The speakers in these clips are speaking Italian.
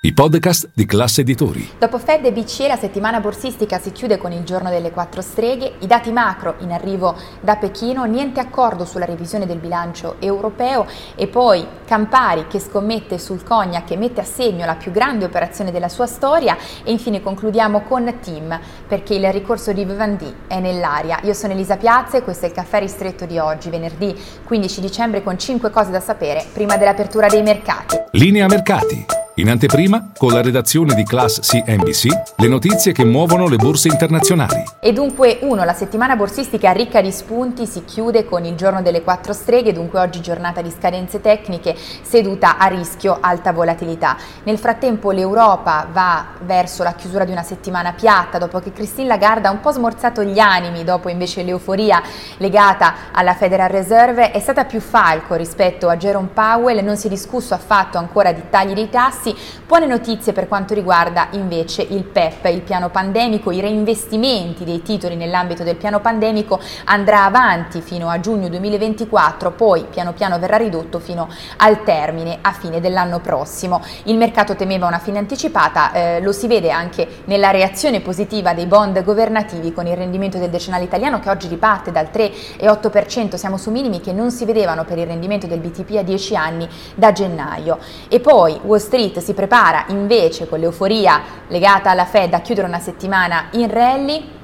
i podcast di classe editori. Dopo Fed e BCE la settimana borsistica si chiude con il giorno delle quattro streghe, i dati macro in arrivo da Pechino, niente accordo sulla revisione del bilancio europeo e poi Campari che scommette sul cognac e mette a segno la più grande operazione della sua storia e infine concludiamo con Tim perché il ricorso di Vivendi è nell'aria. Io sono Elisa Piazza e questo è il caffè ristretto di oggi, venerdì 15 dicembre con 5 cose da sapere prima dell'apertura dei mercati. Linea mercati. In anteprima, con la redazione di Class CNBC, le notizie che muovono le borse internazionali. E dunque, uno, la settimana borsistica ricca di spunti si chiude con il giorno delle quattro streghe, dunque oggi giornata di scadenze tecniche, seduta a rischio alta volatilità. Nel frattempo l'Europa va verso la chiusura di una settimana piatta, dopo che Christine Lagarde ha un po' smorzato gli animi, dopo invece l'euforia legata alla Federal Reserve, è stata più falco rispetto a Jerome Powell, non si è discusso affatto ancora di tagli dei tassi, buone notizie per quanto riguarda invece il PEP, il piano pandemico, i reinvestimenti dei titoli nell'ambito del piano pandemico andrà avanti fino a giugno 2024, poi piano piano verrà ridotto fino al termine a fine dell'anno prossimo. Il mercato temeva una fine anticipata, eh, lo si vede anche nella reazione positiva dei bond governativi con il rendimento del decennale italiano che oggi riparte dal 3,8%, siamo su minimi che non si vedevano per il rendimento del BTP a 10 anni da gennaio. E poi Wall Street si prepara invece con l'euforia legata alla Fed a chiudere una settimana in rally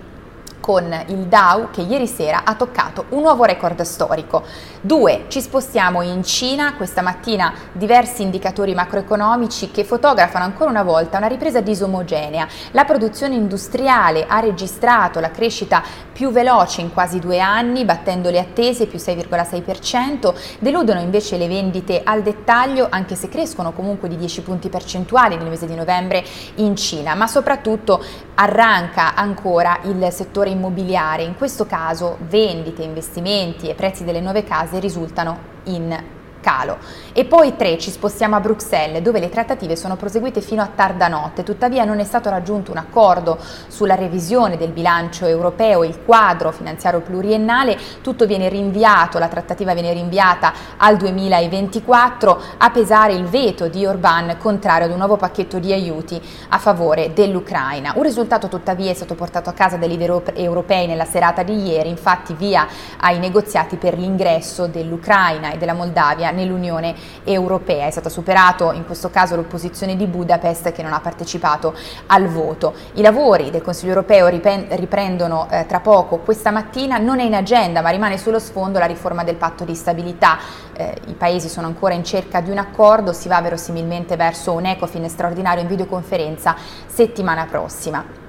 con il Dow che ieri sera ha toccato un nuovo record storico. Due, ci spostiamo in Cina, questa mattina diversi indicatori macroeconomici che fotografano ancora una volta una ripresa disomogenea. La produzione industriale ha registrato la crescita più veloce in quasi due anni, battendo le attese più 6,6%, deludono invece le vendite al dettaglio, anche se crescono comunque di 10 punti percentuali nel mese di novembre in Cina, ma soprattutto arranca ancora il settore immobiliare, in questo caso vendite, investimenti e prezzi delle nuove case risultano in calo. E poi tre, ci spostiamo a Bruxelles, dove le trattative sono proseguite fino a tarda notte, tuttavia non è stato raggiunto un accordo sulla revisione del bilancio europeo, il quadro finanziario pluriennale, tutto viene rinviato, la trattativa viene rinviata al 2024, a pesare il veto di Orban contrario ad un nuovo pacchetto di aiuti a favore dell'Ucraina. Un risultato tuttavia è stato portato a casa dai leader europei nella serata di ieri, infatti via ai negoziati per l'ingresso dell'Ucraina e della Moldavia nell'Unione Europea. È stata superato in questo caso l'opposizione di Budapest che non ha partecipato al voto. I lavori del Consiglio Europeo riprendono eh, tra poco questa mattina, non è in agenda ma rimane sullo sfondo la riforma del patto di stabilità. Eh, I paesi sono ancora in cerca di un accordo, si va verosimilmente verso un ECOFIN straordinario in videoconferenza settimana prossima.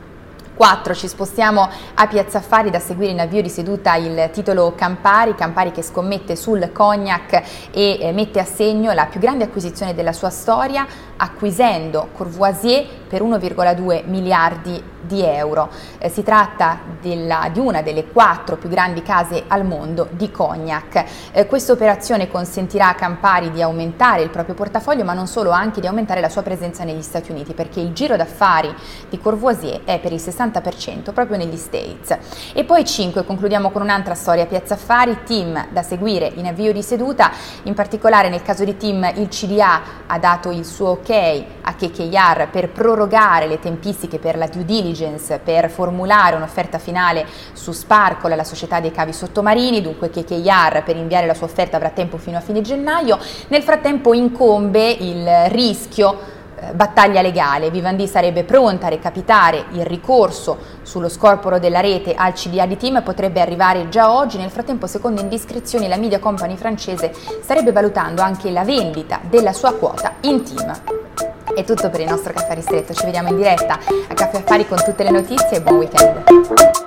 4 ci spostiamo a Piazza Affari da seguire in avvio di seduta il titolo Campari, Campari che scommette sul cognac e eh, mette a segno la più grande acquisizione della sua storia acquisendo Courvoisier per 1,2 miliardi di euro. Eh, si tratta della, di una delle quattro più grandi case al mondo di cognac. Eh, questa operazione consentirà a Campari di aumentare il proprio portafoglio ma non solo, anche di aumentare la sua presenza negli Stati Uniti perché il giro d'affari di Courvoisier è per il 60 60% proprio negli States. E poi 5, concludiamo con un'altra storia, Piazza Affari, team da seguire in avvio di seduta, in particolare nel caso di team il CDA ha dato il suo ok a KKR per prorogare le tempistiche per la due diligence, per formulare un'offerta finale su Sparkle, la società dei cavi sottomarini, dunque KKR per inviare la sua offerta avrà tempo fino a fine gennaio, nel frattempo incombe il rischio battaglia legale. Vivendi sarebbe pronta a recapitare il ricorso sullo scorporo della rete al CDA di Team potrebbe arrivare già oggi. Nel frattempo, secondo indiscrezioni, la media company francese starebbe valutando anche la vendita della sua quota in Team. È tutto per il nostro caffè ristretto, ci vediamo in diretta a Caffè Affari con tutte le notizie e buon weekend.